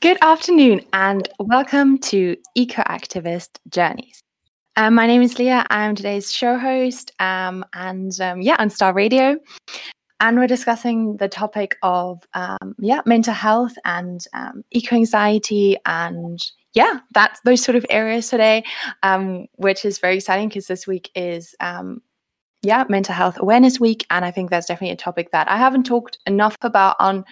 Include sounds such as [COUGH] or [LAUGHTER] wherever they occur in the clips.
Good afternoon and welcome to Eco Activist Journeys. Um, my name is Leah. I'm today's show host um, and um, yeah, on Star Radio. And we're discussing the topic of um, yeah, mental health and um, eco anxiety and yeah, that's those sort of areas today, um, which is very exciting because this week is yeah, mental health awareness week, and I think that's definitely a topic that I haven't talked enough about on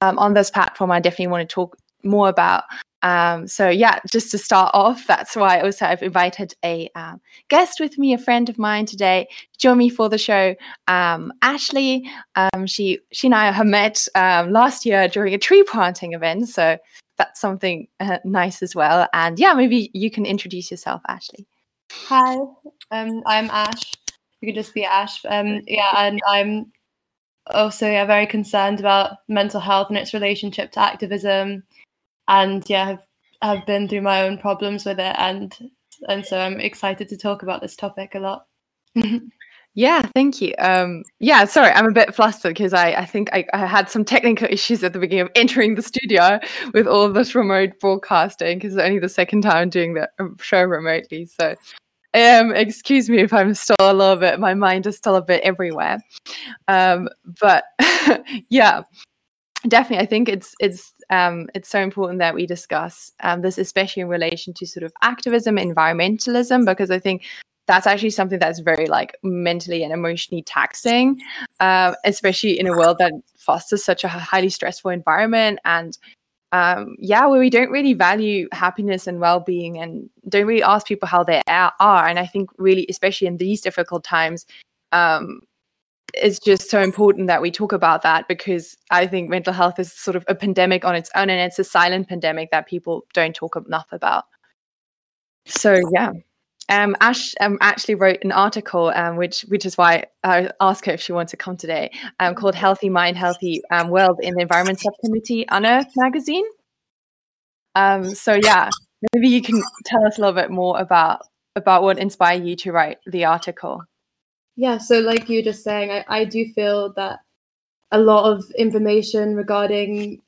um, on this platform. I definitely want to talk more about. Um, so yeah, just to start off, that's why also I've invited a um, guest with me, a friend of mine today, to join me for the show. Um, Ashley, um, she she and I have met um, last year during a tree planting event, so that's something uh, nice as well. And yeah, maybe you can introduce yourself, Ashley. Hi, um, I'm Ash. You can just be Ash. yeah, and I'm also yeah, very concerned about mental health and its relationship to activism and yeah, have have been through my own problems with it, and and so I'm excited to talk about this topic a lot. [LAUGHS] Yeah, thank you. Um, yeah, sorry, I'm a bit flustered because I, I think I, I, had some technical [LAUGHS] issues at the beginning of entering the studio with all of this remote broadcasting because it's only the second time doing the um, show remotely. So, um, excuse me if I'm still a little bit, my mind is still a bit everywhere. Um, but [LAUGHS] yeah, definitely, I think it's it's um, it's so important that we discuss um, this, especially in relation to sort of activism, environmentalism, because I think that's actually something that's very like mentally and emotionally taxing, uh, especially in a world that fosters such a highly stressful environment and um, yeah, where we don't really value happiness and well-being and don't really ask people how they are. And I think really, especially in these difficult times, um, it's just so important that we talk about that because I think mental health is sort of a pandemic on its own and it's a silent pandemic that people don't talk enough about. So yeah. Um, Ash um, actually wrote an article, um, which which is why I asked her if she wants to come today, um, called "Healthy Mind, Healthy um, World" in the Environment Subcommittee Unearth magazine. Um, so yeah, maybe you can tell us a little bit more about about what inspired you to write the article. Yeah, so like you were just saying, I, I do feel that a lot of information regarding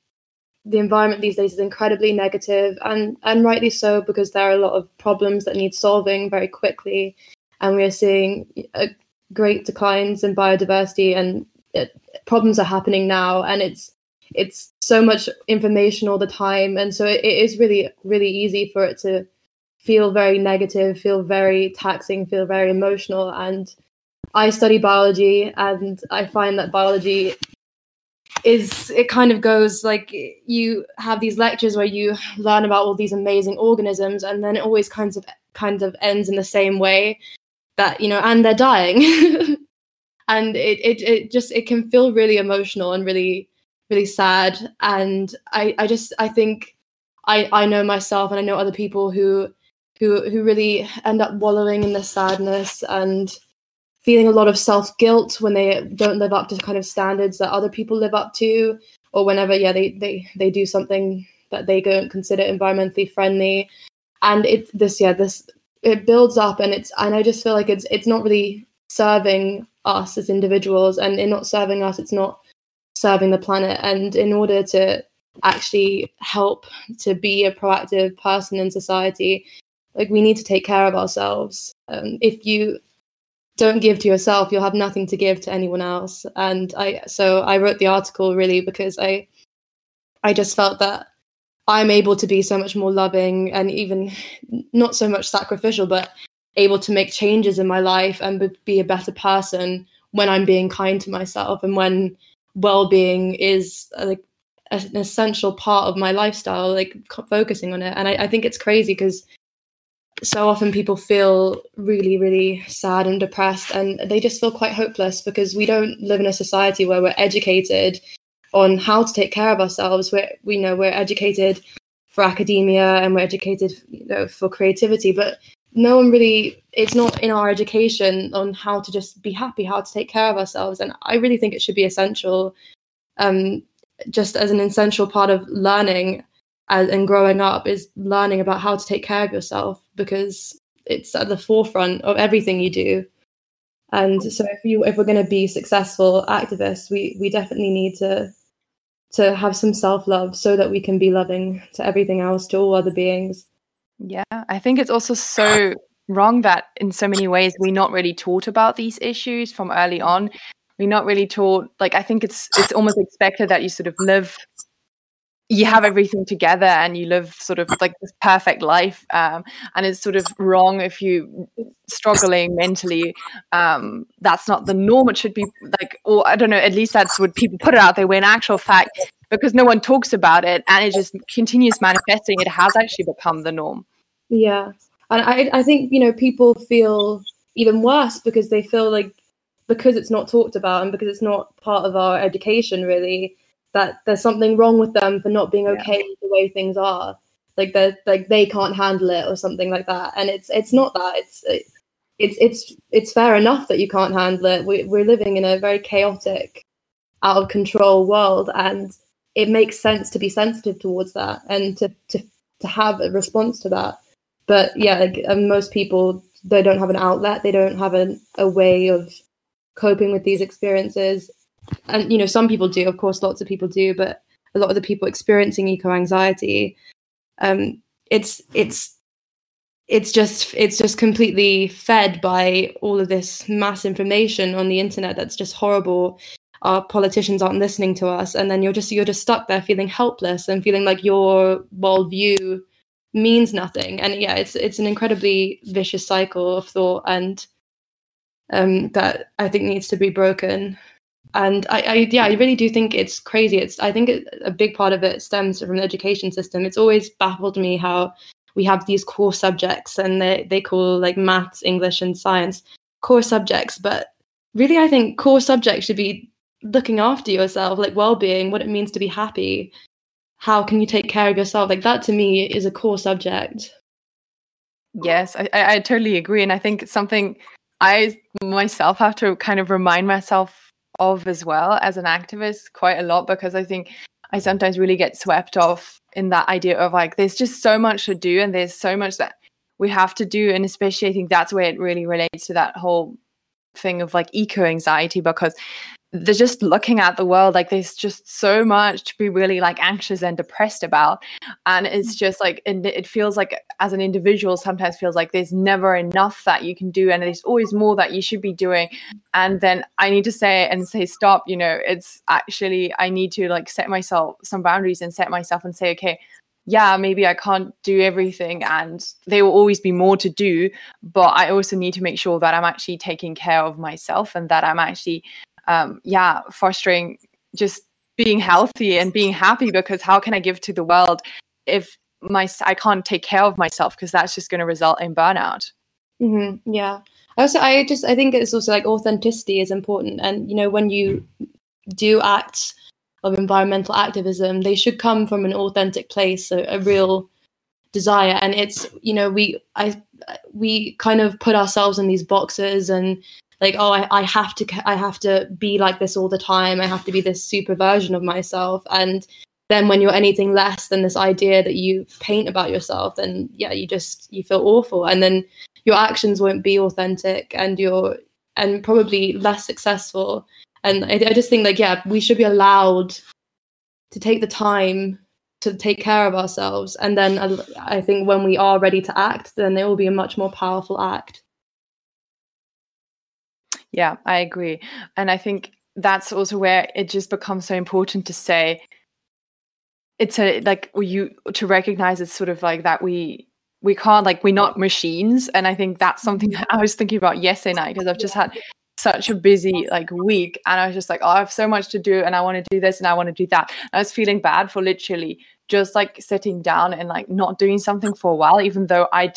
the environment these days is incredibly negative and and rightly so because there are a lot of problems that need solving very quickly. And we are seeing great declines in biodiversity and it, problems are happening now and it's it's so much information all the time. And so it, it is really really easy for it to feel very negative feel very taxing feel very emotional. And I study biology and I find that biology is it kind of goes like you have these lectures where you learn about all these amazing organisms and then it always kind of kind of ends in the same way that you know and they're dying. [LAUGHS] And it, it it just it can feel really emotional and really really sad. And i i just i think i i know myself and i know other people who who who really end up wallowing in the sadness and feeling a lot of self guilt when they don't live up to kind of standards that other people live up to, or whenever yeah they they they do something that they don't consider environmentally friendly, and it this yeah this it builds up and it's and I just feel like it's it's not really serving us as individuals, and in not serving us, it's not serving the planet. And in order to actually help to be a proactive person in society, like we need to take care of ourselves. Um, if you don't give to yourself you'll have nothing to give to anyone else. And i so i wrote the article really because i i just felt that i'm able to be so much more loving and even not so much sacrificial but able to make changes in my life and be a better person when i'm being kind to myself and when well-being is uh, like an essential part of my lifestyle like focusing on it. And i, I think it's crazy because so often people feel really really sad and depressed and they just feel quite hopeless because we don't live in a society where we're educated on how to take care of ourselves. We're we know we're educated for academia and we're educated you know for creativity but no one really it's not in our education on how to just be happy how to take care of ourselves. And i really think it should be essential um just as an essential part of learning as, and growing up is learning about how to take care of yourself because it's at the forefront of everything you do. And so if you if we're going to be successful activists, we we definitely need to to have some self-love so that we can be loving to everything else to all other beings yeah i think it's also so wrong that in so many ways we're not really taught about these issues from early on we're not really taught like i think it's it's almost expected that you sort of live you have everything together and you live sort of like this perfect life um, and it's sort of wrong if you struggling mentally um, that's not the norm. It should be like or i don't know at least that's what people put it out there when actual fact because no one talks about it and it just continues manifesting. It has actually become the norm. Yeah. And i i think you know people feel even worse because they feel like because it's not talked about and because it's not part of our education really that there's something wrong with them for not being okay yeah. with the way things are. Like they like they can't handle it or something like that. And it's it's not that. It's it's it's it's fair enough that you can't handle it. We, we're living in a very chaotic out of control world and it makes sense to be sensitive towards that and to to, to have a response to that. But yeah like, um, most people they don't have an outlet. They don't have an, a way of coping with these experiences and you know some people do of course lots of people do but a lot of the people experiencing eco anxiety um it's it's it's just it's just completely fed by all of this mass information on the internet that's just horrible. Our politicians aren't listening to us and then you're just you're just stuck there feeling helpless and feeling like your worldview means nothing. And yeah it's it's an incredibly vicious cycle of thought and um that i think needs to be broken and I, I, yeah i really do think it's crazy. It's i think it, a big part of it stems from the education system. It's always baffled me how we have these core subjects and they, they call like maths english and science core subjects. But really i think core subjects should be looking after yourself like well-being what it means to be happy. How can you take care of yourself? Like that to me is a core subject. Yes i, I totally agree. And i think it's something i myself have to kind of remind myself of as well as an activist quite a lot because I think I sometimes really get swept off in that idea of like there's just so much to do and there's so much that we have to do. And especially I think that's where it really relates to that whole thing of like eco anxiety because they're just looking at the world like there's just so much to be really like anxious and depressed about and it's mm. just like and it feels like as an individual sometimes feels like there's never enough that you can do and there's always more that you should be doing and then i need to say and say stop you know it's actually i need to like set myself some boundaries and set myself and say okay yeah, maybe I can't do everything and there will always be more to do, but I also need to make sure that I'm actually taking care of myself and that I'm actually um, yeah, fostering just being healthy and being happy because how can I give to the world if my I can't take care of myself because that's just going to result in burnout. Mm-hmm. Yeah. I also, I just I think it's also like authenticity is important, and you know when you do acts of environmental activism, they should come from an authentic place, a real desire. And it's you know we I we kind of put ourselves in these boxes and like oh I, I have to i have to be like this all the time. I have to be this super version of myself. And then when you're anything less than this idea that you paint about yourself then yeah you just you feel awful. And then your actions won't be authentic and you're and probably less successful. And I, I just think like yeah we should be allowed to take the time to take care of ourselves. And then I, I think when we are ready to act then it will be a much more powerful act yeah, I agree. And I think that's also where it just becomes so important to say it's a like you to recognize it's sort of like that we we can't like we're not machines and i think that's something that [LAUGHS] i was thinking about yesterday night because i've just had such a busy like week and i was just like oh i have so much to do and i want to do this and i want to do that and i was feeling bad for literally just like sitting down and like not doing something for a while even though i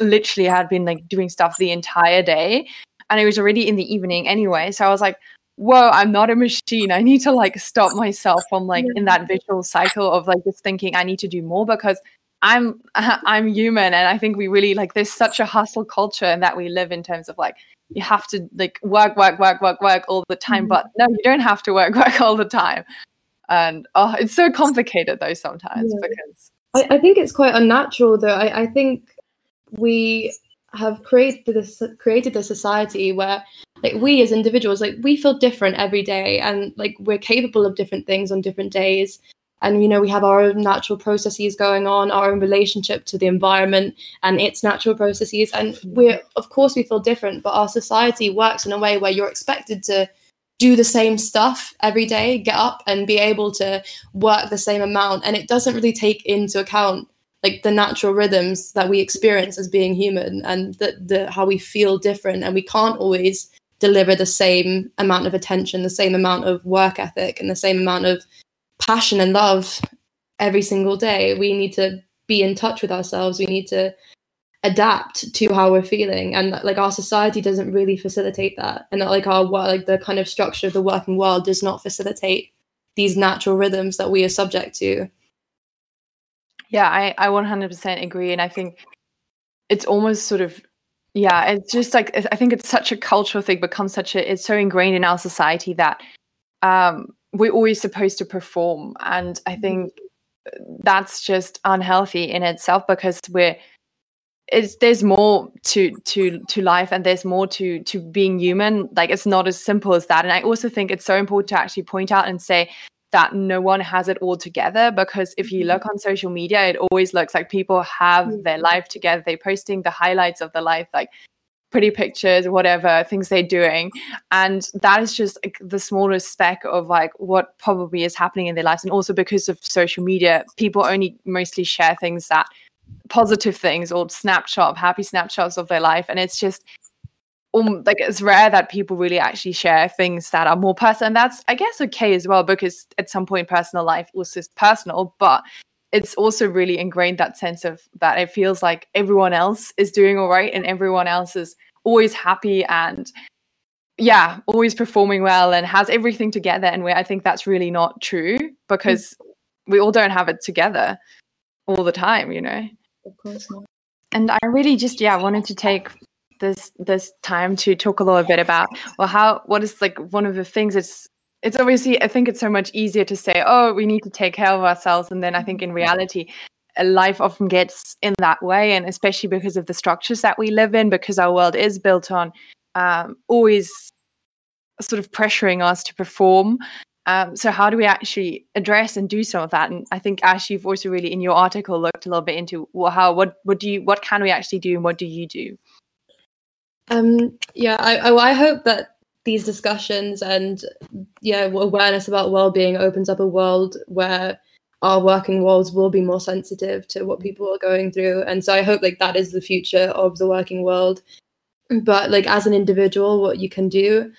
literally had been like doing stuff the entire day and it was already in the evening anyway. So I was like, whoa, I'm not a machine. I need to like stop myself from like in that visual cycle of like just thinking I need to do more because I'm [LAUGHS] I'm human and I think we really like there's such a hustle culture and that we live in terms of like you have to like work, work, work, work, work all the time. Mm-hmm. But no, you don't have to work, [LAUGHS] work all the time. And oh, it's so complicated though sometimes yeah. because I, I, think it's quite unnatural though. I, I think we have created this created a society where like we as individuals like we feel different every day and like we're capable of different things on different days. And you know we have our own natural processes going on our own relationship to the environment and its natural processes. And we're of course we feel different but our society works in a way where you're expected to do the same stuff every day get up and be able to work the same amount. And it doesn't really take into account like the natural rhythms that we experience as being human and the, the how we feel different. And we can't always deliver the same amount of attention the same amount of work ethic and the same amount of passion and love every single day. We need to be in touch with ourselves. We need to adapt to how we're feeling. And like our society doesn't really facilitate that. And like our like the kind of structure of the working world does not facilitate these natural rhythms that we are subject to yeah i i 100% agree and i think it's almost sort of yeah it's just like i think it's such a cultural thing becomes such a it's so ingrained in our society that um we're always supposed to perform and i mm-hmm. think that's just unhealthy in itself because we're it's there's more to to to life and there's more to to being human like it's not as simple as that and i also think it's so important to actually point out and say that no one has it all together because if you mm-hmm. look on social media it always looks like people have their mm-hmm. life together they're posting the highlights of their life like pretty pictures whatever things they're doing and that is just like, the smallest speck of like what probably is happening in their lives and also because of social media people only mostly share things that positive things or snapshot happy snapshots of their life and it's just um, like it's rare that people really actually share things that are more personal and that's i guess okay as well because at some point personal life was just personal but it's also really ingrained that sense of that it feels like everyone else is doing all right and everyone else is always happy and yeah always performing well and has everything together and where i think that's really not true because mm. we all don't have it together all the time you know of course not. And I really just yeah wanted to take this this time to talk a little bit about well how what is like one of the things it's it's obviously I think it's so much easier to say oh we need to take care of ourselves and then I think in mm-hmm. reality life often gets in that way and especially because of the structures that we live in because our world is built on um, always sort of pressuring us to perform um, so how do we actually address and do some of that? And I think Ash, you've also really in your article looked a little bit into well, how what what do you what can we actually do and what do you do? Um, yeah, I, I, I hope that these discussions and yeah awareness about well-being opens up a world where our working worlds will be more sensitive to what people are going through. And so i hope like that is the future of the working world. But like as an individual what you can do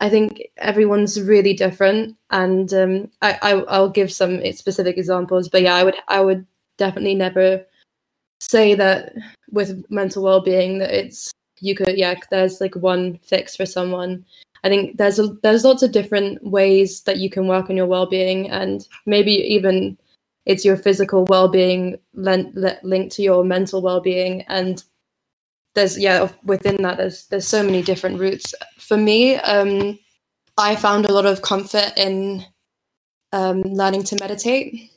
I think everyone's really different, and um, I, I I'll give some specific examples. But yeah, I would I would definitely never say that with mental well-being that it's you could yeah there's like one fix for someone. I think there's a, there's lots of different ways that you can work on your well-being and maybe even it's your physical well-being linked to your mental well-being and there's yeah within that there's there's so many different routes. For me um i found a lot of comfort in um learning to meditate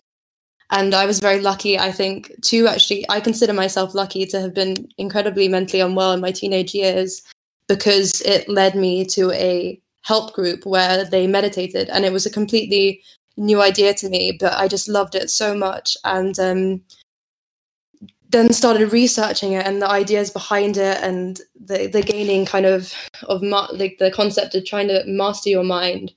and i was very lucky i think to actually i consider myself lucky to have been incredibly mentally unwell in my teenage years because it led me to a help group where they meditated. And it was a completely new idea to me but i just loved it so much. And um then started researching it and the ideas behind it and the, the gaining kind of of ma- like the concept of trying to master your mind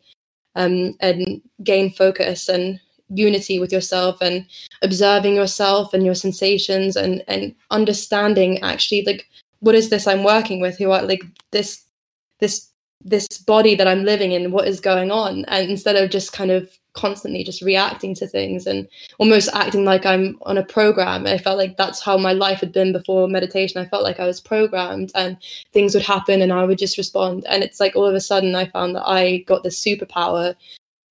um, and gain focus. And unity with yourself and observing yourself and your sensations and and understanding actually like what is this i'm working with who are like this this this body that i'm living in what is going on and instead of just kind of constantly just reacting to things and almost acting like I'm on a program. I felt like that's how my life had been before meditation. I felt like I was programmed and things would happen and I would just respond. And it's like all of a sudden I found that I got this superpower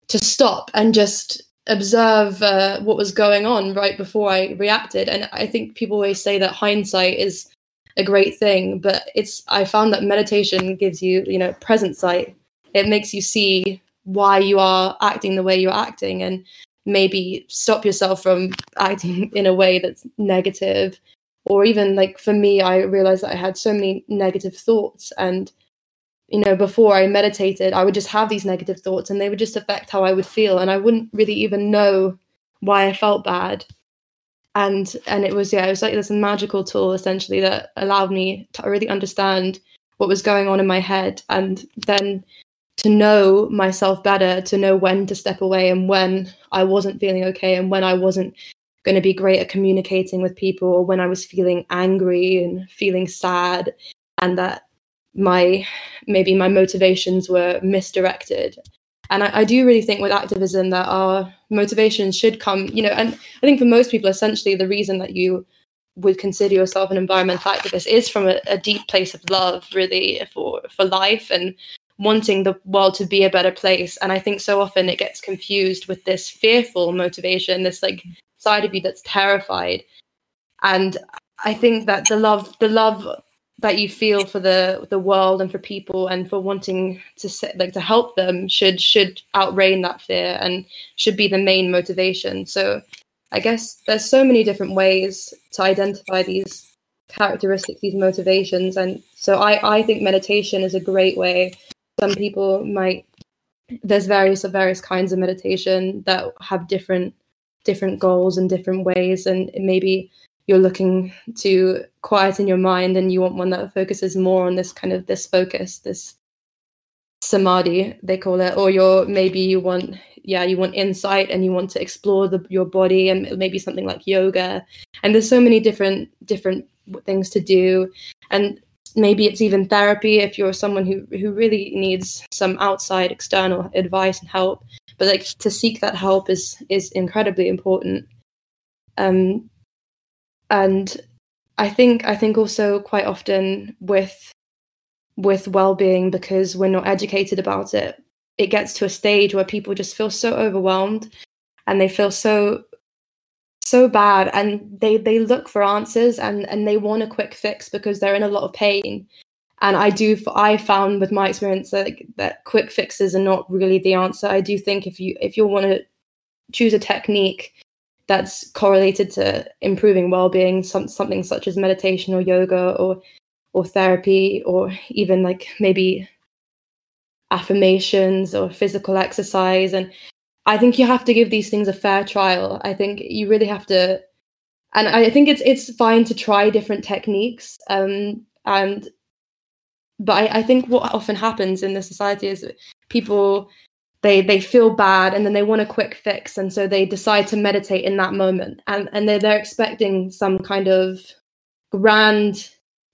to stop and just observe uh, what was going on right before I reacted. And I think people always say that hindsight is a great thing, but it's I found that meditation gives you, you know, present sight. It makes you see why you are acting the way you're acting and maybe stop yourself from [LAUGHS] acting in a way that's negative or even like for me i realized that i had so many negative thoughts and you know, before I meditated, I would just have these negative thoughts and they would just affect how I would feel. And I wouldn't really even know why I felt bad. And and it was yeah, it was like this magical tool essentially that allowed me to really understand what was going on in my head and then to know myself better, to know when to step away and when I wasn't feeling okay and when I wasn't going to be great at communicating with people or when I was feeling angry and feeling sad and that my maybe my motivations were misdirected. And I, I, do really think with activism that our motivations should come you know and i think for most people essentially the reason that you would consider yourself an environmental activist is from a, a deep place of love really for for life and wanting the world to be a better place. And i think so often it gets confused with this fearful motivation this like side of you that's terrified. And i think that the love the love that you feel for the the world and for people and for wanting to like to help them should should outreign that fear and should be the main motivation. So i guess there's so many different ways to identify these characteristics these motivations. And so i i think meditation is a great way. Some people might there's various various kinds of meditation that have different different goals and different ways. And maybe you're looking to quieten your mind and you want one that focuses more on this kind of this focus this samadhi they call it. Or you're maybe you want yeah you want insight and you want to explore the, your body and maybe something like yoga. And there's so many different different things to do. And maybe it's even therapy if you're someone who who really needs some outside external advice and help. But like to seek that help is is incredibly important. Um and i think i think also quite often with with well-being because we're not educated about it it gets to a stage where people just feel so overwhelmed and they feel so so bad and they they look for answers and and they want a quick fix because they're in a lot of pain. And i do i found with my experience that that quick fixes are not really the answer. I do think if you if you want to choose a technique that's correlated to improving well-being some, something such as meditation or yoga or or therapy or even like maybe affirmations or physical exercise. And i think you have to give these things a fair trial. I think you really have to and i think it's it's fine to try different techniques um and but I, I think what often happens in the society is people they they feel bad and then they want a quick fix. And so they decide to meditate in that moment. And and they're, they're expecting some kind of grand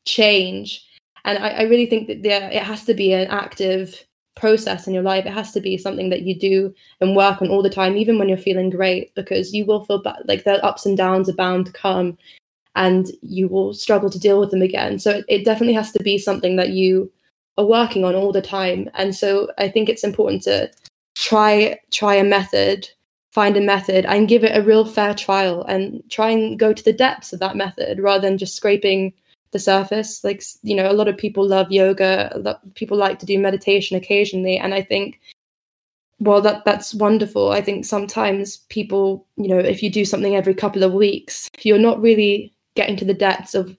change. And I, I really think that there it has to be an active process in your life. It has to be something that you do and work on all the time even when you're feeling great because you will feel like the ups and downs are bound to come and you will struggle to deal with them again. So it, it definitely has to be something that you are working on all the time. And so i think it's important to try try a method find a method and give it a real fair trial and try and go to the depths of that method rather than just scraping the surface. Like you know a lot of people love yoga people like to do meditation occasionally. And i think well that that's wonderful. I think sometimes people you know if you do something every couple of weeks you're not really getting to the depths of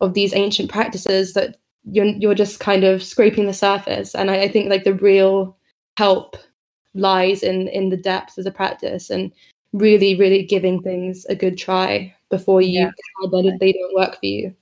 of these ancient practices that you're you're just kind of scraping the surface. And I, I think like the real help lies in in the depth of the practice and really really giving things a good try before you yeah. that they don't work for you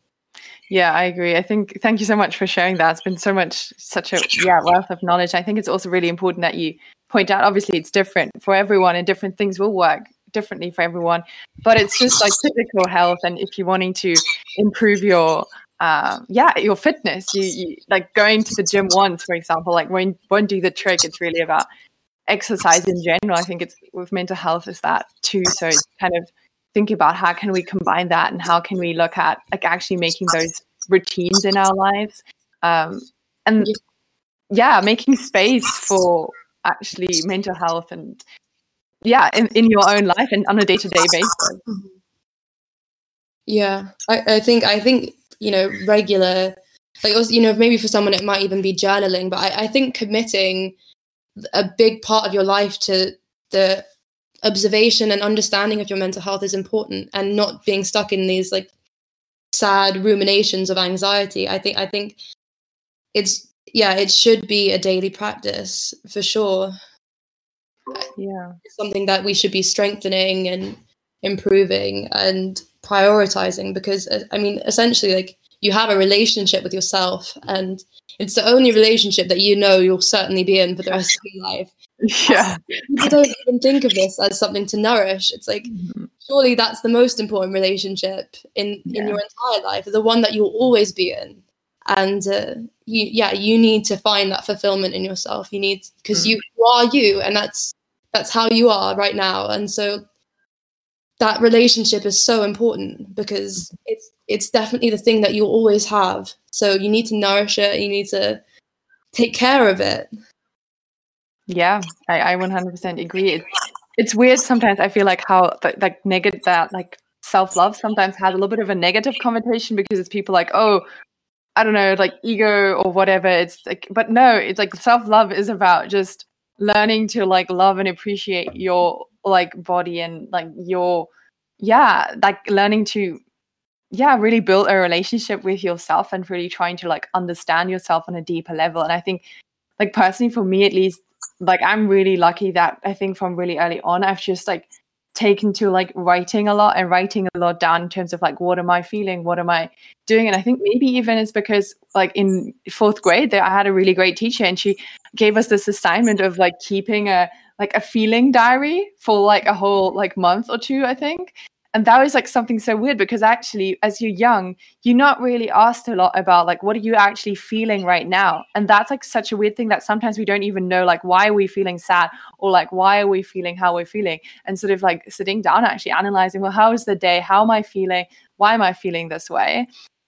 yeah i agree i think thank you so much for sharing that it's been so much such a yeah wealth of knowledge i think it's also really important that you point out obviously it's different for everyone and different things will work differently for everyone but it's just like physical health and if you're wanting to improve your um, yeah, your fitness. You, you, like going to the gym once, for example, like won't won't do the trick. It's really about exercise in general. I think it's with mental health is that too. So it's kind of think about how can we combine that and how can we look at like actually making those routines in our lives. Um, and yeah, making space for actually mental health and yeah, in, in your own life and on a day to day basis. Yeah, I, I think I think you know regular like also, you know maybe for someone it might even be journaling, but I, I think committing a big part of your life to the observation and understanding of your mental health is important and not being stuck in these like sad ruminations of anxiety i think i think it's yeah, it should be a daily practice for sure. Yeah. It's something that we should be strengthening and improving and prioritizing because uh, I mean essentially like you have a relationship with yourself and it's the only relationship that you know you'll certainly be in for the rest of your life. [LAUGHS] Yeah. People don't even think of this as something to nourish. It's like Mhm. surely that's the most important relationship in Yeah. in your entire life, the one that you'll always be in. And uh, you yeah, you need to find that fulfillment in yourself. You need because Mm. you, you are you and that's that's how you are right now. And so that relationship is so important because it's it's definitely the thing that you'll always have. So you need to nourish it, you need to take care of it. Yeah, I, I 100% agree. It's, it's weird sometimes. I feel like how like negative that like self love sometimes has a little bit of a negative connotation because it's people like oh I don't know like ego or whatever. It's like but no, it's like self love is about just learning to like love and appreciate your like body and like your yeah like learning to yeah really build a relationship with yourself and really trying to like understand yourself on a deeper level. And i think like personally for me at least like i'm really lucky that i think from really early on i've just like taken to like writing a lot and writing a lot down in terms of like what am i feeling? What am i doing? And i think maybe even it's because like in fourth grade there i had a really great teacher and she gave us this assignment of like keeping a like a feeling diary for like a whole like month or two i think and that was like something so weird because actually as you're young you're not really asked a lot about like what are you actually feeling right now? And that's like such a weird thing that sometimes we don't even know like why are we feeling sad or like why are we feeling how we're feeling? And sort of like sitting down actually analyzing well how is the day? How am i feeling? Why am i feeling this way?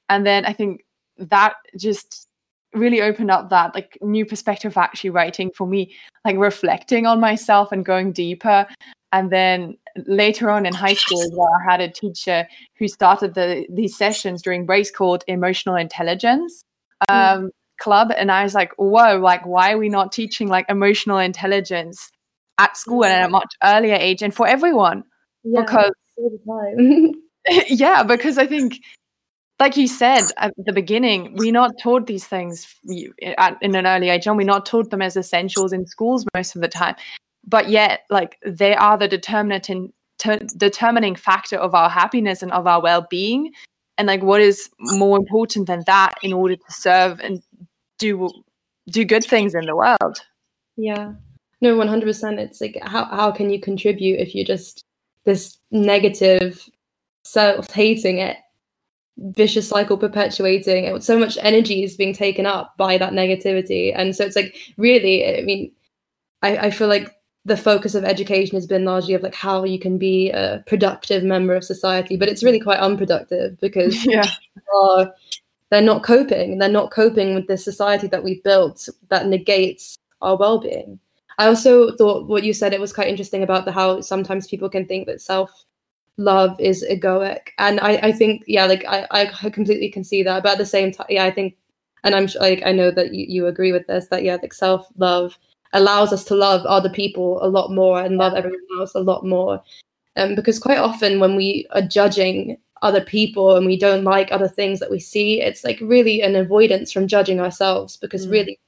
And then i think that just really opened up that like new perspective actually writing for me like reflecting on myself and going deeper and then later on in high school as well, I had a teacher who started the these sessions during breaks called emotional intelligence um, club, and I was like, whoa, like why are we not teaching like emotional intelligence at school and at a much earlier age and for everyone? Yeah, Because [LAUGHS] [LAUGHS] yeah, because I think. Like you said at the beginning, we're not taught these things in an early age, and we're not taught them as essentials in schools most of the time. But yet, like they are the determinant ter- determining factor of our happiness and of our well-being and like what is more important than that in order to serve and do do good things in the world Yeah. No, one hundred percent. It's like how how can you contribute if you're just this negative, self-hating it, vicious cycle perpetuating, and so much energy is being taken up by that negativity, and so it's like really, I mean, I I feel like the focus of education has been largely of like how you can be a productive member of society, but it's really quite unproductive because [LAUGHS] yeah. are they're not coping they're not coping with the society that we've built that negates our well-being. I also thought what you said it was quite interesting about the how sometimes people can think that self love is egoic and i i think yeah like i i completely can see that but at the same time yeah i think and i'm sure like i know that you, you agree with this that yeah like self love allows us to love other people a lot more and love everyone else a lot more. Um, because quite often when we are judging other people and we don't like other things that we see it's like really an avoidance from judging ourselves because Mm. really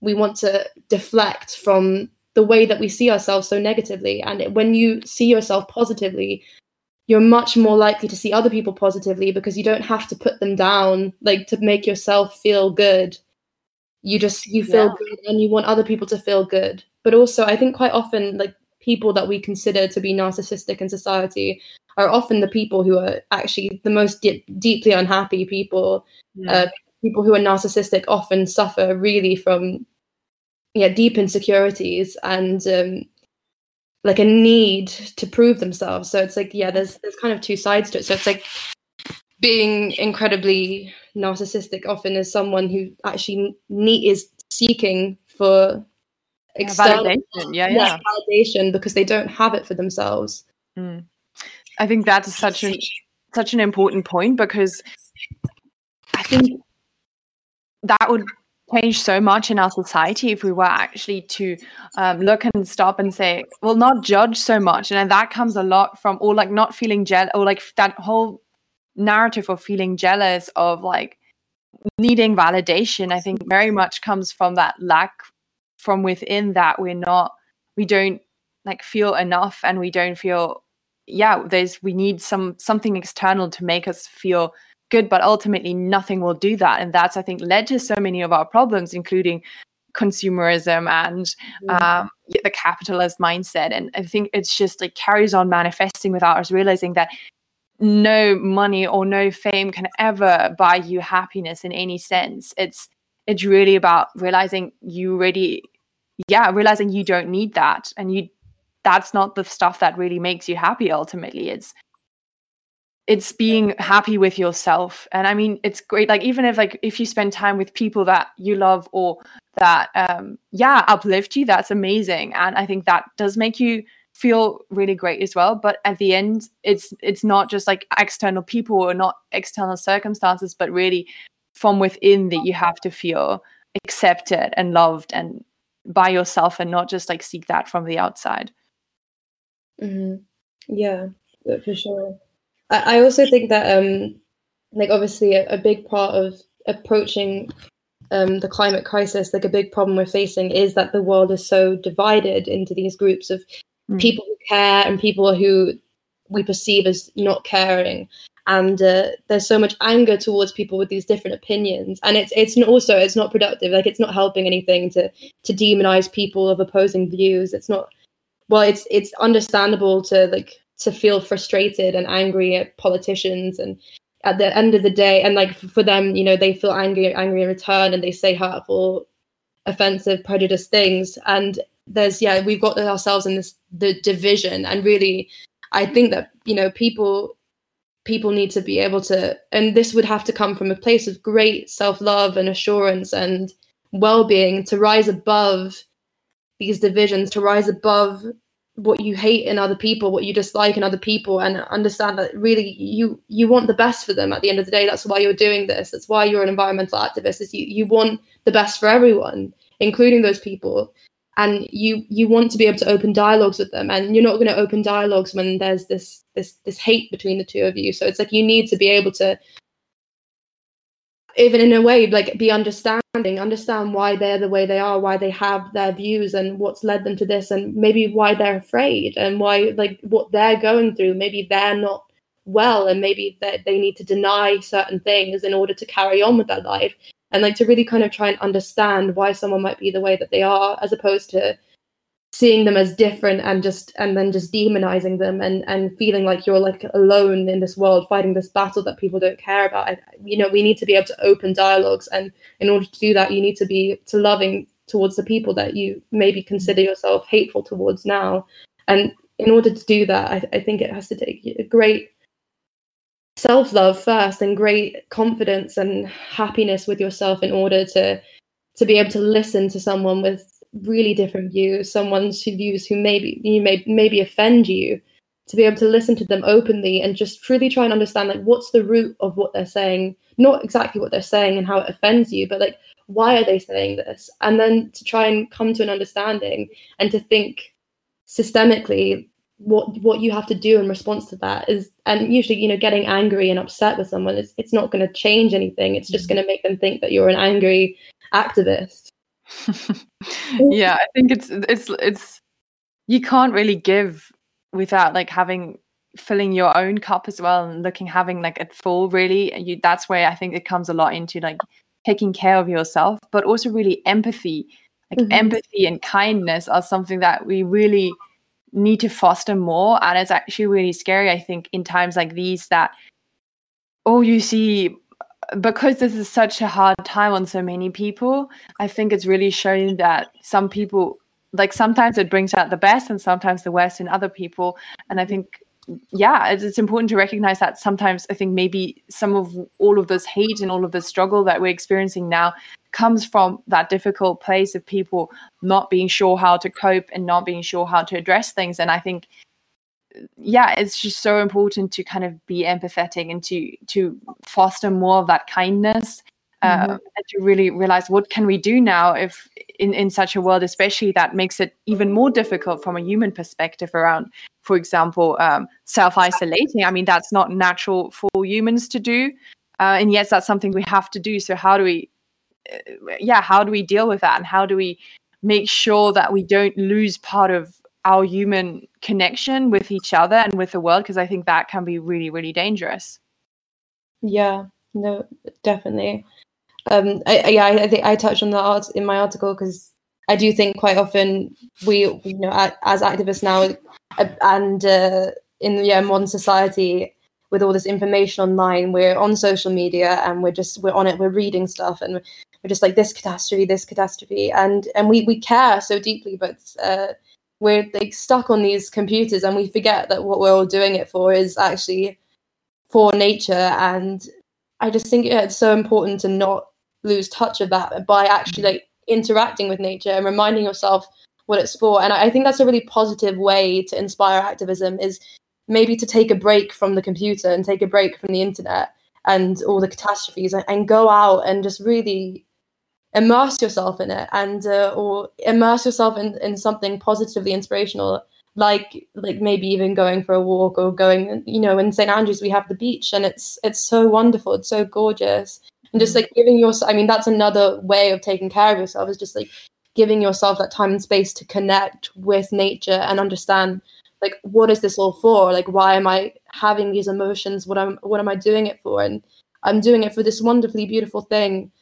we want to deflect from the way that we see ourselves so negatively. And when you see yourself positively you're much more likely to see other people positively because you don't have to put them down like to make yourself feel good you just you feel Yeah. good and you want other people to feel good. But also i think quite often like people that we consider to be narcissistic in society are often the people who are actually the most deep deeply unhappy people. Uh, people who are narcissistic often suffer really from yeah deep insecurities and um, like a need to prove themselves. So it's like yeah there's there's kind of two sides to it. So it's like being incredibly narcissistic often is someone who actually need is seeking for Yeah, external validation. Yeah yeah, validation because they don't have it for themselves. Mm. i think that is such an such an important point because i think that would change so much in our society if we were actually to um, look and stop and say well not judge so much. And then that comes a lot from or like not feeling jealous or like that whole narrative of feeling jealous of like needing validation i think very much comes from that lack from within that we're not we don't like feel enough and we don't feel yeah there's we need some something external to make us feel good but ultimately nothing will do that and that's i think led to so many of our problems including consumerism and mm. um, the capitalist mindset and i think it's just like carries on manifesting without us realizing that no money or no fame can ever buy you happiness in any sense. It's it's really about realizing you really yeah realizing you don't need that. And you that's not the stuff that really makes you happy ultimately. It's it's being happy with yourself. And i mean it's great like even if like if you spend time with people that you love or that um yeah uplift you that's amazing. And i think that does make you feel really great as well but at the end it's it's not just like external people or not external circumstances but really from within that you have to feel accepted and loved and by yourself and not just like seek that from the outside Mm-hmm. Yeah, for sure. I, I also think that um, like obviously a, a big part of approaching um, the climate crisis, like a big problem we're facing, is that the world is so divided into these groups of mm. people who care and people who we perceive as not caring. And uh, there's so much anger towards people with these different opinions, and it's it's also it's not productive. Like it's not helping anything to to demonize people of opposing views. It's not well it's it's understandable to like to feel frustrated and angry at politicians and at the end of the day and like for them you know they feel angry angry in return and they say hurtful offensive prejudiced things and there's yeah we've got ourselves in this the division and really i think that you know people people need to be able to and this would have to come from a place of great self-love and assurance and well-being to rise above these divisions to rise above what you hate in other people, what you dislike in other people, and understand that really you you want the best for them. At the end of the day, that's why you're doing this. That's why you're an environmental activist. Is you you want the best for everyone, including those people, and you you want to be able to open dialogues with them. And you're not going to open dialogues when there's this this this hate between the two of you. So it's like you need to be able to even in a way like be understanding understand why they're the way they are why they have their views and what's led them to this and maybe why they're afraid and why like what they're going through maybe they're not well and maybe that they need to deny certain things in order to carry on with their life and like to really kind of try and understand why someone might be the way that they are as opposed to seeing them as different and just and then just demonizing them and and feeling like you're like alone in this world fighting this battle that people don't care about. I, you know we need to be able to open dialogues and in order to do that you need to be to loving towards the people that you maybe consider mm-hmm. yourself hateful towards now. And in order to do that i, I think it has to take a great self-love first and great confidence and happiness with yourself in order to to be able to listen to someone with really different views, someone's views who maybe you may maybe offend you, to be able to listen to them openly and just truly try and understand like what's the root of what they're saying, not exactly what they're saying and how it offends you, but like why are they saying this? And then to try and come to an understanding and to think systemically what what you have to do in response to that is and usually you know getting angry and upset with someone is it's not going to change anything it's just mm-hmm. going to make them think that you're an angry activist [LAUGHS] yeah, I think it's it's it's you can't really give without like having filling your own cup as well and looking having like it full really you that's where i think it comes a lot into like taking care of yourself but also really empathy like mm-hmm. empathy and kindness are something that we really need to foster more and it's actually really scary i think in times like these that oh you see because this is such a hard time on so many people, I think it's really showing that some people like sometimes it brings out the best and sometimes the worst in other people. And I think yeah, it's, important to recognize that sometimes I think maybe some of all of this hate and all of this struggle that we're experiencing now comes from that difficult place of people not being sure how to cope and not being sure how to address things. And I think yeah it's just so important to kind of be empathetic and to to foster more of that kindness uh, mm-hmm. and to really realize what can we do now if in, in such a world especially that makes it even more difficult from a human perspective around for example um, self-isolating. I mean that's not natural for humans to do uh, and yes that's something we have to do. So how do we uh, yeah how do we deal with that? And how do we make sure that we don't lose part of our human connection with each other and with the world? Because i think that can be really really dangerous. Yeah no definitely um I, yeah I, I think i touched on that art in my article because i do think quite often we you know as activists now uh, and uh, in yeah, modern society with all this information online we're on social media and we're just we're on it we're reading stuff and we're just like this catastrophe this catastrophe. And and we we care so deeply but uh, we're like stuck on these computers and we forget that what we're all doing it for is actually for nature. And i just think yeah, it's so important to not lose touch of that by actually like interacting with nature and reminding yourself what it's for. And i think that's a really positive way to inspire activism is maybe to take a break from the computer and take a break from the internet and all the catastrophes and, and go out and just really immerse yourself in it and uh, or immerse yourself in, in something positively inspirational like like maybe even going for a walk or going you know in st andrews we have the beach and it's it's so wonderful it's so gorgeous and just like giving yourself i mean that's another way of taking care of yourself is just like giving yourself that time and space to connect with nature and understand like what is this all for? Like why am i having these emotions? What am what am i doing it for? And i'm doing it for this wonderfully beautiful thing.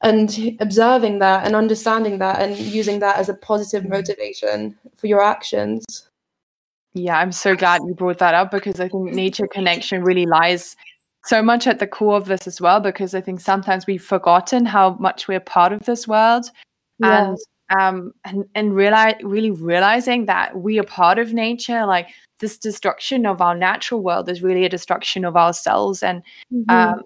And observing that and understanding that and using that as a positive mm-hmm. motivation for your actions. Yeah i'm so glad you brought that up because i think nature connection really lies so much at the core of this as well because i think sometimes we've forgotten how much we're part of this world yeah. and um and, and realize really realizing that we are part of nature like this destruction of our natural world is really a destruction of ourselves and mm-hmm. um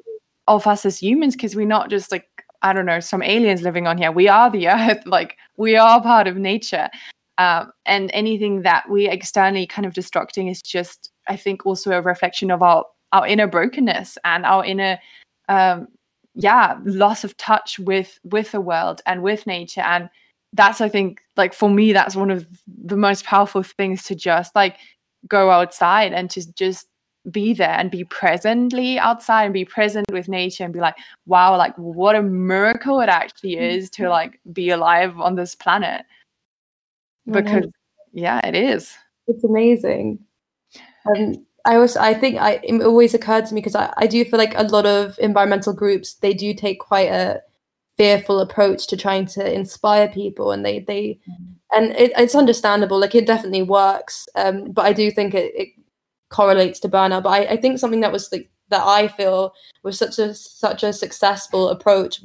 of us as humans because we're not just like I don't know, some aliens living on here. We are the [LAUGHS] earth, like we are part of nature. Um, and anything that we externally kind of destructing is just, I think, also a reflection of our our inner brokenness and our inner, um, yeah, loss of touch with with the world and with nature. And that's, I think, like for me, that's one of the most powerful things to just like go outside and to just be there and be presently outside and be present with nature and be like wow like what a miracle it actually mm-hmm. is to like be alive on this planet because yeah it is it's amazing um i also i think i it always occurred to me because I, I do feel like a lot of environmental groups they do take quite a fearful approach to trying to inspire people and they they mm-hmm. and it, it's understandable like it definitely works um but i do think it, it correlates to burnout. But I, I think something that was like that I feel was such a such a successful approach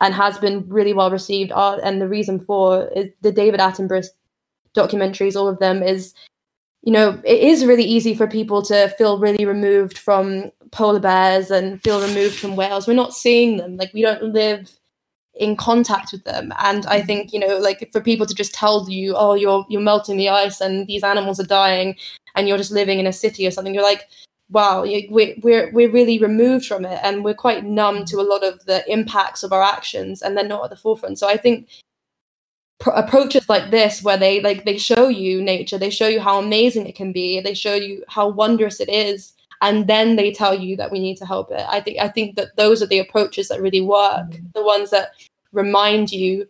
and has been really well received. Are, and the reason for is the David Attenborough documentaries, all of them is, you know, it is really easy for people to feel really removed from polar bears and feel removed from whales. We're not seeing them. Like we don't live in contact with them and i think you know like for people to just tell you oh you're you're melting the ice and these animals are dying and you're just living in a city or something you're like wow we're, we're, we're really removed from it and we're quite numb to a lot of the impacts of our actions and they're not at the forefront so i think pr- approaches like this where they like they show you nature they show you how amazing it can be they show you how wondrous it is and then they tell you that we need to help it. I think i think that those are the approaches that really work mm-hmm. the ones that remind you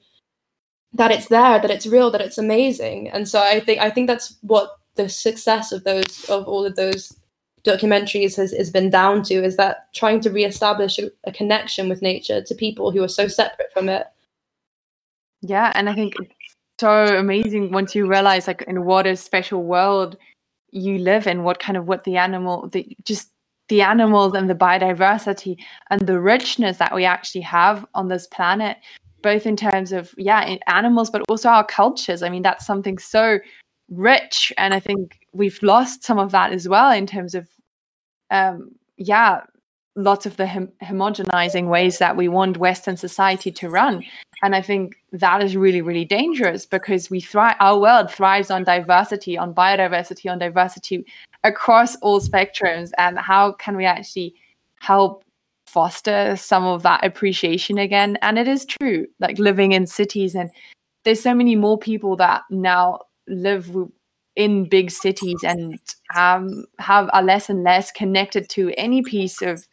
that it's there that it's real that it's amazing. And so i think i think that's what the success of those of all of those documentaries has, has been down to is that trying to reestablish a, a connection with nature to people who are so separate from it yeah and i think it's so amazing once you realize like in what a special world you live in what kind of what the animal the just the animals and the biodiversity and the richness that we actually have on this planet both in terms of yeah animals but also our cultures. I mean that's something so rich and i think we've lost some of that as well in terms of um yeah lots of the hom- homogenizing ways that we want western society to run. And i think that is really really dangerous because we thrive our world thrives on diversity on biodiversity on diversity across all spectrums. And how can we actually help foster some of that appreciation again? And it is true like living in cities and there's so many more people that now live in big cities and um, have are less and less connected to any piece of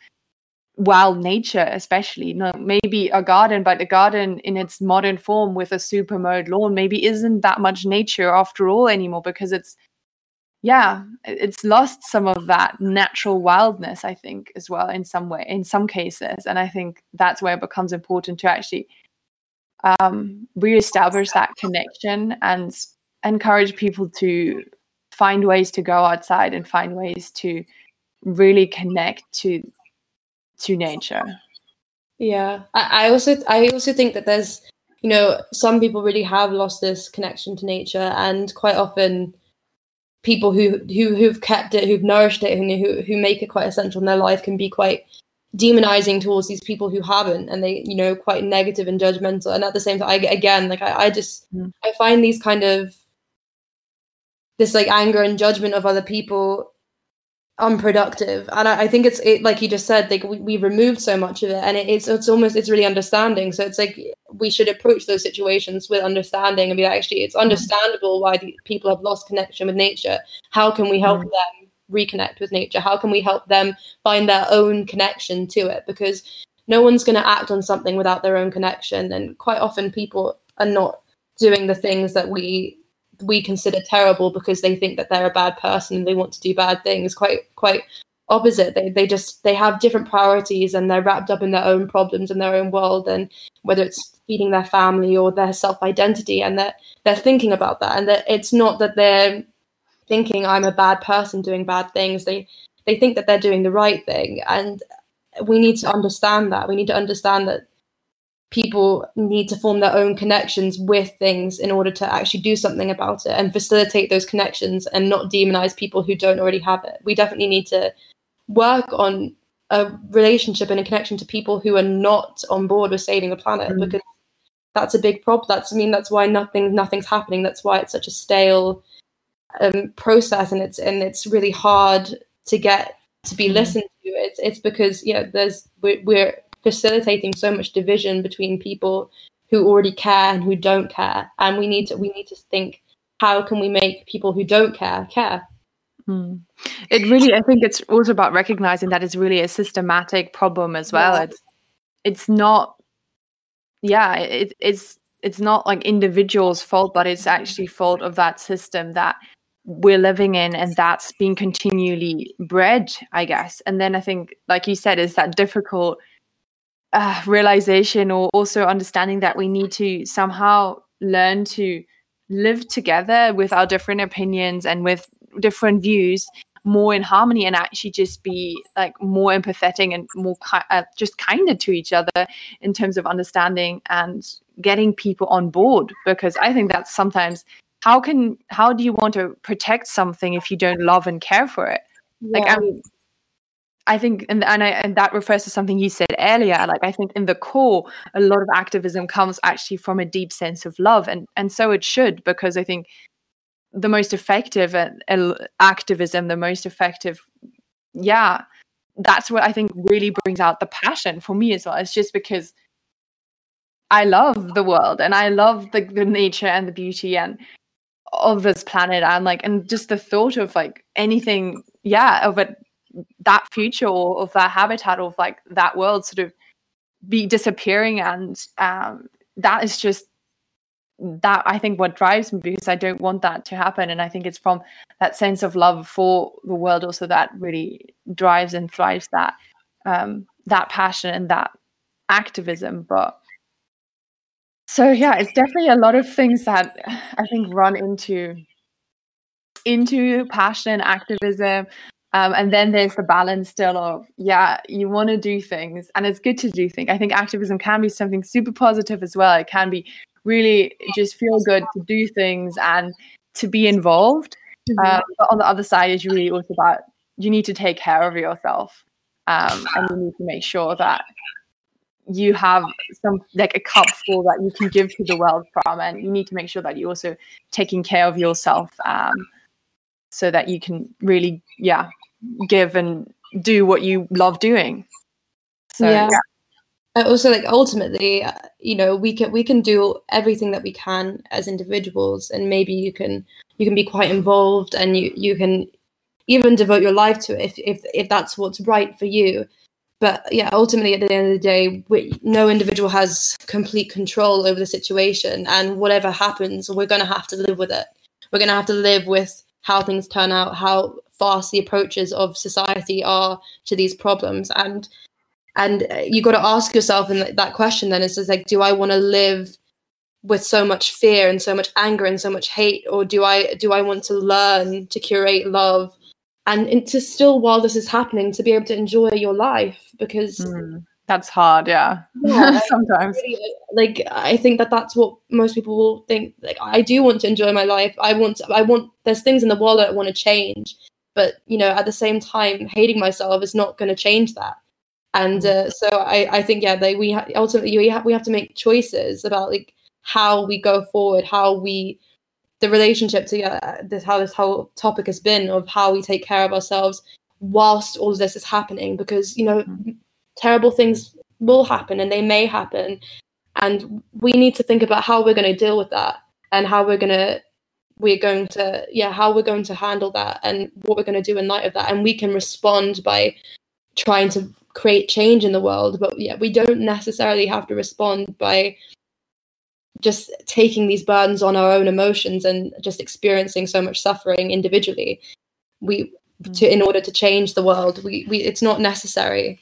wild nature especially no maybe a garden but a garden in its modern form with a super mowed lawn maybe isn't that much nature after all anymore because it's yeah it's lost some of that natural wildness i think as well in some way in some cases. And i think that's where it becomes important to actually um, reestablish that connection and encourage people to find ways to go outside and find ways to really connect to to nature. Yeah. I, I also i also think that there's you know some people really have lost this connection to nature and quite often people who who who've kept it who've nourished it and who who make it quite essential in their life can be quite demonizing towards these people who haven't and they you know quite negative and judgmental. And at the same time I, again like I, I just mm. i find these kind of this like anger and judgment of other people unproductive. And I, I, think it's it like you just said like we, we removed so much of it and it, it's it's almost it's really understanding. So it's like we should approach those situations with understanding and be like, actually it's mm-hmm. understandable why the people have lost connection with nature. How can we help mm-hmm. them reconnect with nature? How can we help them find their own connection to it? Because no one's going to act on something without their own connection. And quite often people are not doing the things that we we consider terrible because they think that they're a bad person and they want to do bad things. Quite quite opposite. They they just they have different priorities and they're wrapped up in their own problems and their own world and whether it's feeding their family or their self identity and that they're, they're thinking about that. And that it's not that they're thinking i'm a bad person doing bad things. They they think that they're doing the right thing. And we need to understand that. We need to understand that people need to form their own connections with things in order to actually do something about it and facilitate those connections and not demonize people who don't already have it. We definitely need to work on a relationship and a connection to people who are not on board with saving the planet mm. because that's a big problem. That's I mean that's why nothing nothing's happening. That's why it's such a stale um, process and it's and it's really hard to get to be mm. listened to. It's it's because yeah, there's we're, we're facilitating so much division between people who already care and who don't care and we need to we need to think how can we make people who don't care care Hmm. It really, I think it's also about recognizing that it's really a systematic problem as well. Yeah. It's it's not, yeah, it, it's it's not like individuals' fault, but it's actually fault of that system that we're living in, and that's being continually bred, I guess. And then I think, like you said, is that difficult uh, realization or also understanding that we need to somehow learn to live together with our different opinions and with different views more in harmony and actually just be like more empathetic and more ki- uh, just kinder to each other in terms of understanding and getting people on board because i think that's sometimes how can how do you want to protect something if you don't love and care for it yeah. like i mean I think, and and, I, and that refers to something you said earlier. Like I think in the core, a lot of activism comes actually from a deep sense of love, and and so it should, because I think the most effective uh, activism, the most effective, yeah, that's what I think really brings out the passion for me as well. It's just because I love the world and I love the, the nature and the beauty and of this planet and like and just the thought of like anything yeah of it that future or of that habitat of like that world sort of be disappearing and um, that is just that I think what drives me because I don't want that to happen. And I think it's from that sense of love for the world also that really drives and thrives that um, that passion and that activism. But so yeah it's definitely a lot of things that I think run into into passion and activism um, and then there's the balance still of, yeah, you want to do things and it's good to do things. I think activism can be something super positive as well. It can be really just feel good to do things and to be involved. Mm-hmm. Um, but on the other side is really also about you need to take care of yourself um, and you need to make sure that you have some like a cup full that you can give to the world from and you need to make sure that you're also taking care of yourself um, so that you can really yeah give and do what you love doing. So yeah. yeah. also like ultimately uh, you know we can we can do everything that we can as individuals and maybe you can you can be quite involved and you you can even devote your life to it if if if that's what's right for you but yeah, ultimately at the end of the day, we, no individual has complete control over the situation, and whatever happens, we're going to have to live with it. We're going to have to live with how things turn out, how fast the approaches of society are to these problems, and and you got to ask yourself in that question. Then it's just like, do I want to live with so much fear and so much anger and so much hate, or do I do I want to learn to curate love? and to still while this is happening to be able to enjoy your life because mm, that's hard yeah, yeah [LAUGHS] sometimes really, like i think that that's what most people will think like i do want to enjoy my life i want to, i want there's things in the world that i want to change but you know at the same time hating myself is not going to change that and mm. uh, so i i think yeah they we ha- ultimately we have we have to make choices about like how we go forward how we the relationship to uh, this how this whole topic has been of how we take care of ourselves whilst all of this is happening because you know mm-hmm. terrible things will happen and they may happen and we need to think about how we're going to deal with that and how we're going to we're going to yeah how we're going to handle that and what we're going to do in light of that. And we can respond by trying to create change in the world. But yeah we don't necessarily have to respond by just taking these burdens on our own emotions and just experiencing so much suffering individually. We mm. to in order to change the world we, we it's not necessary.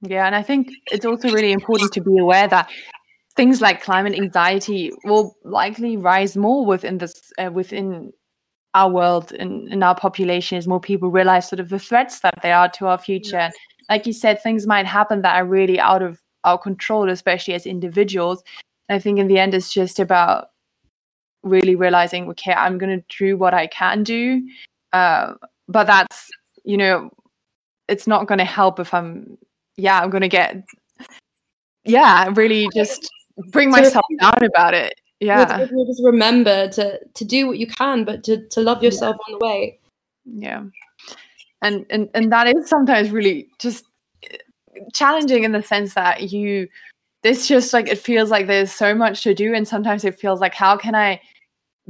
Yeah and i think it's also really important to be aware that things like climate anxiety will likely rise more within this uh, within our world and in our population as more people realize sort of the threats that they are to our future yes. like you said things might happen that are really out of our control especially as individuals I think in the end, it's just about really realizing, okay, I'm going to do what I can do. Uh, but that's, you know, it's not going to help if I'm, yeah, I'm going to get, yeah, really just bring myself down about it. Yeah. Just remember to, to do what you can, but to, to love yourself yeah. on the way. Yeah. And, and, and that is sometimes really just challenging in the sense that you this just like it feels like there's so much to do and sometimes it feels like how can i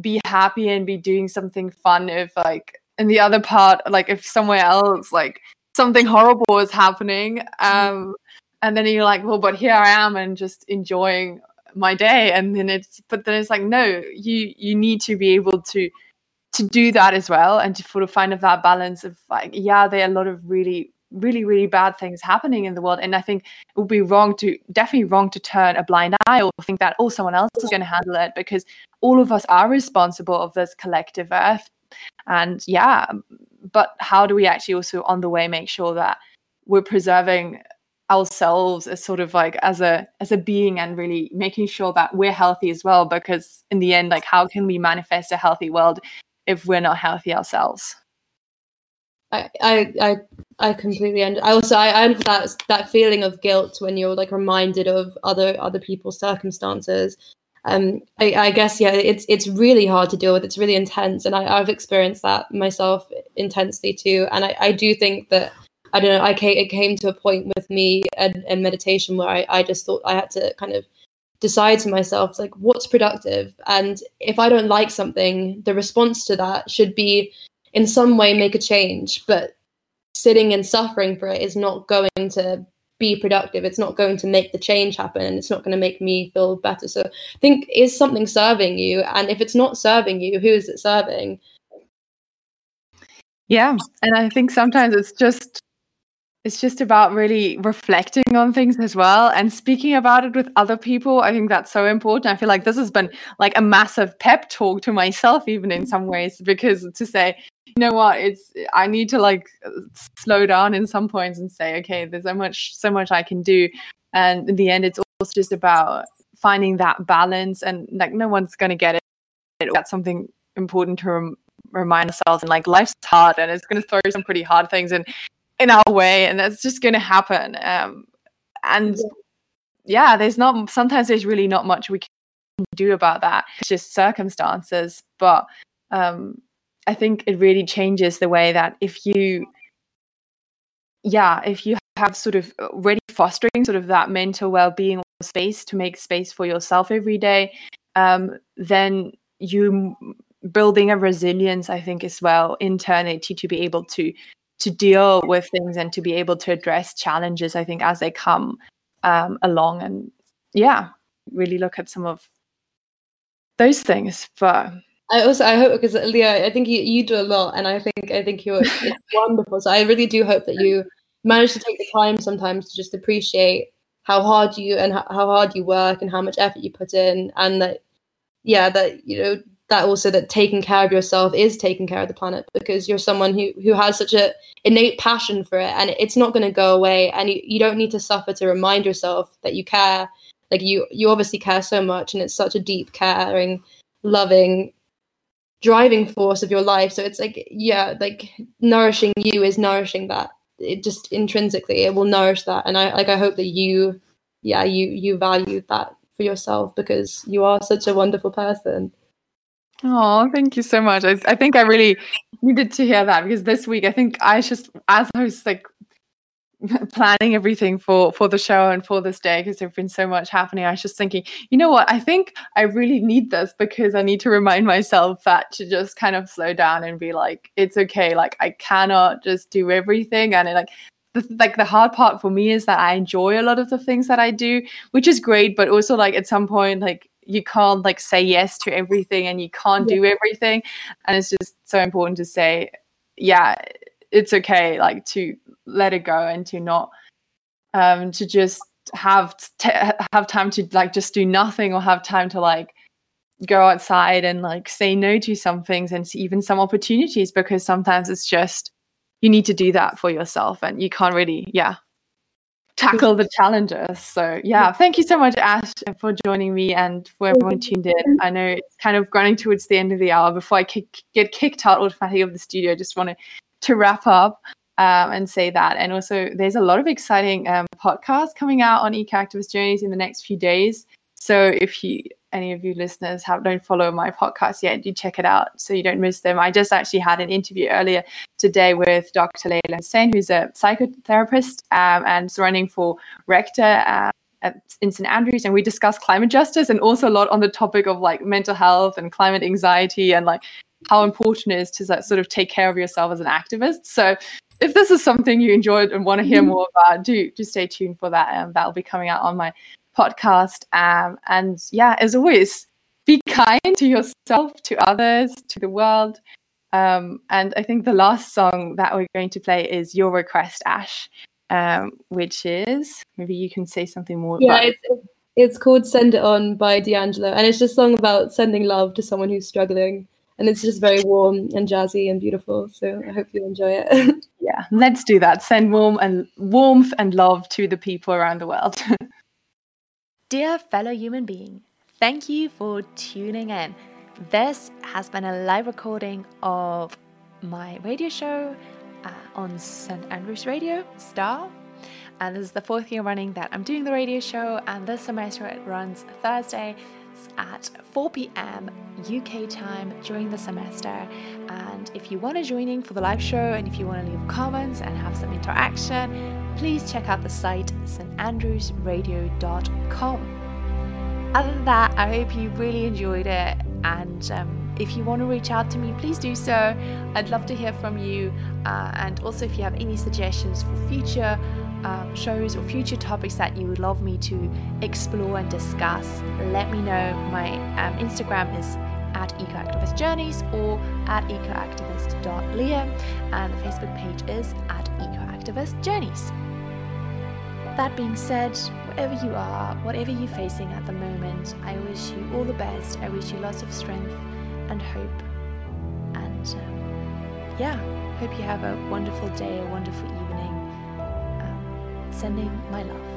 be happy and be doing something fun if like in the other part like if somewhere else like something horrible is happening um and then you're like well but here i am and just enjoying my day. And then it's but then it's like no you you need to be able to to do that as well and to sort of find that balance of like yeah there are a lot of really really really bad things happening in the world. And i think it would be wrong to definitely wrong to turn a blind eye or think that oh someone else is going to handle it because all of us are responsible of this collective earth. And yeah but how do we actually also on the way make sure that we're preserving ourselves as sort of like as a as a being and really making sure that we're healthy as well because in the end like how can we manifest a healthy world if we're not healthy ourselves I, I, I I completely and I also I, I have that that feeling of guilt when you're like reminded of other other people's circumstances. Um, I, I guess yeah, it's it's really hard to deal with. It's really intense, and I, I've experienced that myself intensely too. And I, I do think that I don't know. I came, it came to a point with me and, and meditation where I, I just thought I had to kind of decide to myself like what's productive, and if I don't like something, the response to that should be in some way make a change, but sitting and suffering for it is not going to be productive. It's not going to make the change happen and it's not going to make me feel better. So think is something serving you? And if it's not serving you, who is it serving? Yeah. And I think sometimes it's just it's just about really reflecting on things as well and speaking about it with other people. I think that's so important. I feel like this has been like a massive pep talk to myself, even in some ways, because to say, you know what, it's I need to like slow down in some points and say, okay, there's so much, so much I can do. And in the end, it's also just about finding that balance and like no one's gonna get it. That's something important to rem- remind ourselves and like life's hard and it's going to throw some pretty hard things and in our way and that's just going to happen um, and yeah. there's not sometimes there's really not much we can do about that. It's just circumstances but um, i think it really changes the way that if you yeah if you have sort of really fostering sort of that mental well-being space to make space for yourself every day um, then you building a resilience i think as well internally to be able to to deal with things and to be able to address challenges i think as they come um, along and yeah really look at some of those things but I also I hope because Leah, I think you, you do a lot, and I think I think [LAUGHS] you're wonderful. So I really do hope that you manage to take the time sometimes to just appreciate how hard you and how, how hard you work and how much effort you put in, and that yeah, that you know that also that taking care of yourself is taking care of the planet because you're someone who who has such a innate passion for it, and it's not going to go away, and you, you don't need to suffer to remind yourself that you care. Like you you obviously care so much, and it's such a deep, caring, loving driving force of your life. So it's like yeah like nourishing you is nourishing that. It just intrinsically it will nourish that. And i like i hope that you yeah you you value that for yourself because you are such a wonderful person Oh, thank you so much. I, I think I really needed to hear that because this week I think I just as I was like [LAUGHS] planning everything for for the show and for this day because there's been so much happening i was just thinking you know what? I think i really need this because i need to remind myself that to just kind of slow down and be like it's okay. Like i cannot just do everything. And it, like like the hard part for me is that i enjoy a lot of the things that i do which is great but also like at some point like you can't like say yes to everything and you can't yeah. do everything and it's just so important to say yeah it's okay like to let it go and to not um to just have t- have time to like just do nothing or have time to like go outside and like say no to some things and even some opportunities because sometimes it's just you need to do that for yourself and you can't really yeah tackle the [LAUGHS] challenges. So yeah thank you so much ash for joining me and for everyone tuned in. i know it's kind of running towards the end of the hour before i kick, get kicked out automatically of the studio. I just want to to wrap up um, and say that. And also, there's a lot of exciting um, podcasts coming out on Eco Activist Journeys in the next few days. So if you any of you listeners have don't follow my podcast yet, do check it out so you don't miss them. I just actually had an interview earlier today with Dr. Leyla Hussein, who's a psychotherapist um, and is running for rector. Uh, at, in St Andrews, and we discussed climate justice and also a lot on the topic of like mental health and climate anxiety and like how important it is to like, sort of take care of yourself as an activist. So if this is something you enjoyed and want to hear mm-hmm. more about, do do stay tuned for that. Um, that'll be coming out on my podcast. Um, and yeah, as always, be kind to yourself, to others, to the world. Um, and I think the last song that we're going to play is Your Request, Ash, um, which is maybe you can say something more. Yeah, it's, it's called Send It On by D'Angelo. And it's just a song about sending love to someone who's struggling and it's just very warm and jazzy and beautiful. So I hope you enjoy it. [LAUGHS] yeah, let's do that. Send warm and warmth and love to the people around the world. [LAUGHS] Dear fellow human being, thank you for tuning in. This has been a live recording of my radio show uh, on St Andrews Radio Star. And this is the fourth year running that I'm doing the radio show, and this semester it runs Thursday, at 4 p.m. UK time during the semester. And if you want to join in for the live show and if you want to leave comments and have some interaction, please check out the site standrewsradio.com. Other than that, I hope you really enjoyed it. And um, if you want to reach out to me, please do so. I'd love to hear from you. Uh, and also, if you have any suggestions for future um, shows or future topics that you would love me to explore and discuss, let me know. My um, Instagram is at ecoactivist journeys or at ecoactivist.leah and the Facebook page is at ecoactivist journeys. That being said, wherever you are, whatever you're facing at the moment, I wish you all the best. I wish you lots of strength and hope. And um, yeah, hope you have a wonderful day, a wonderful evening sending my love.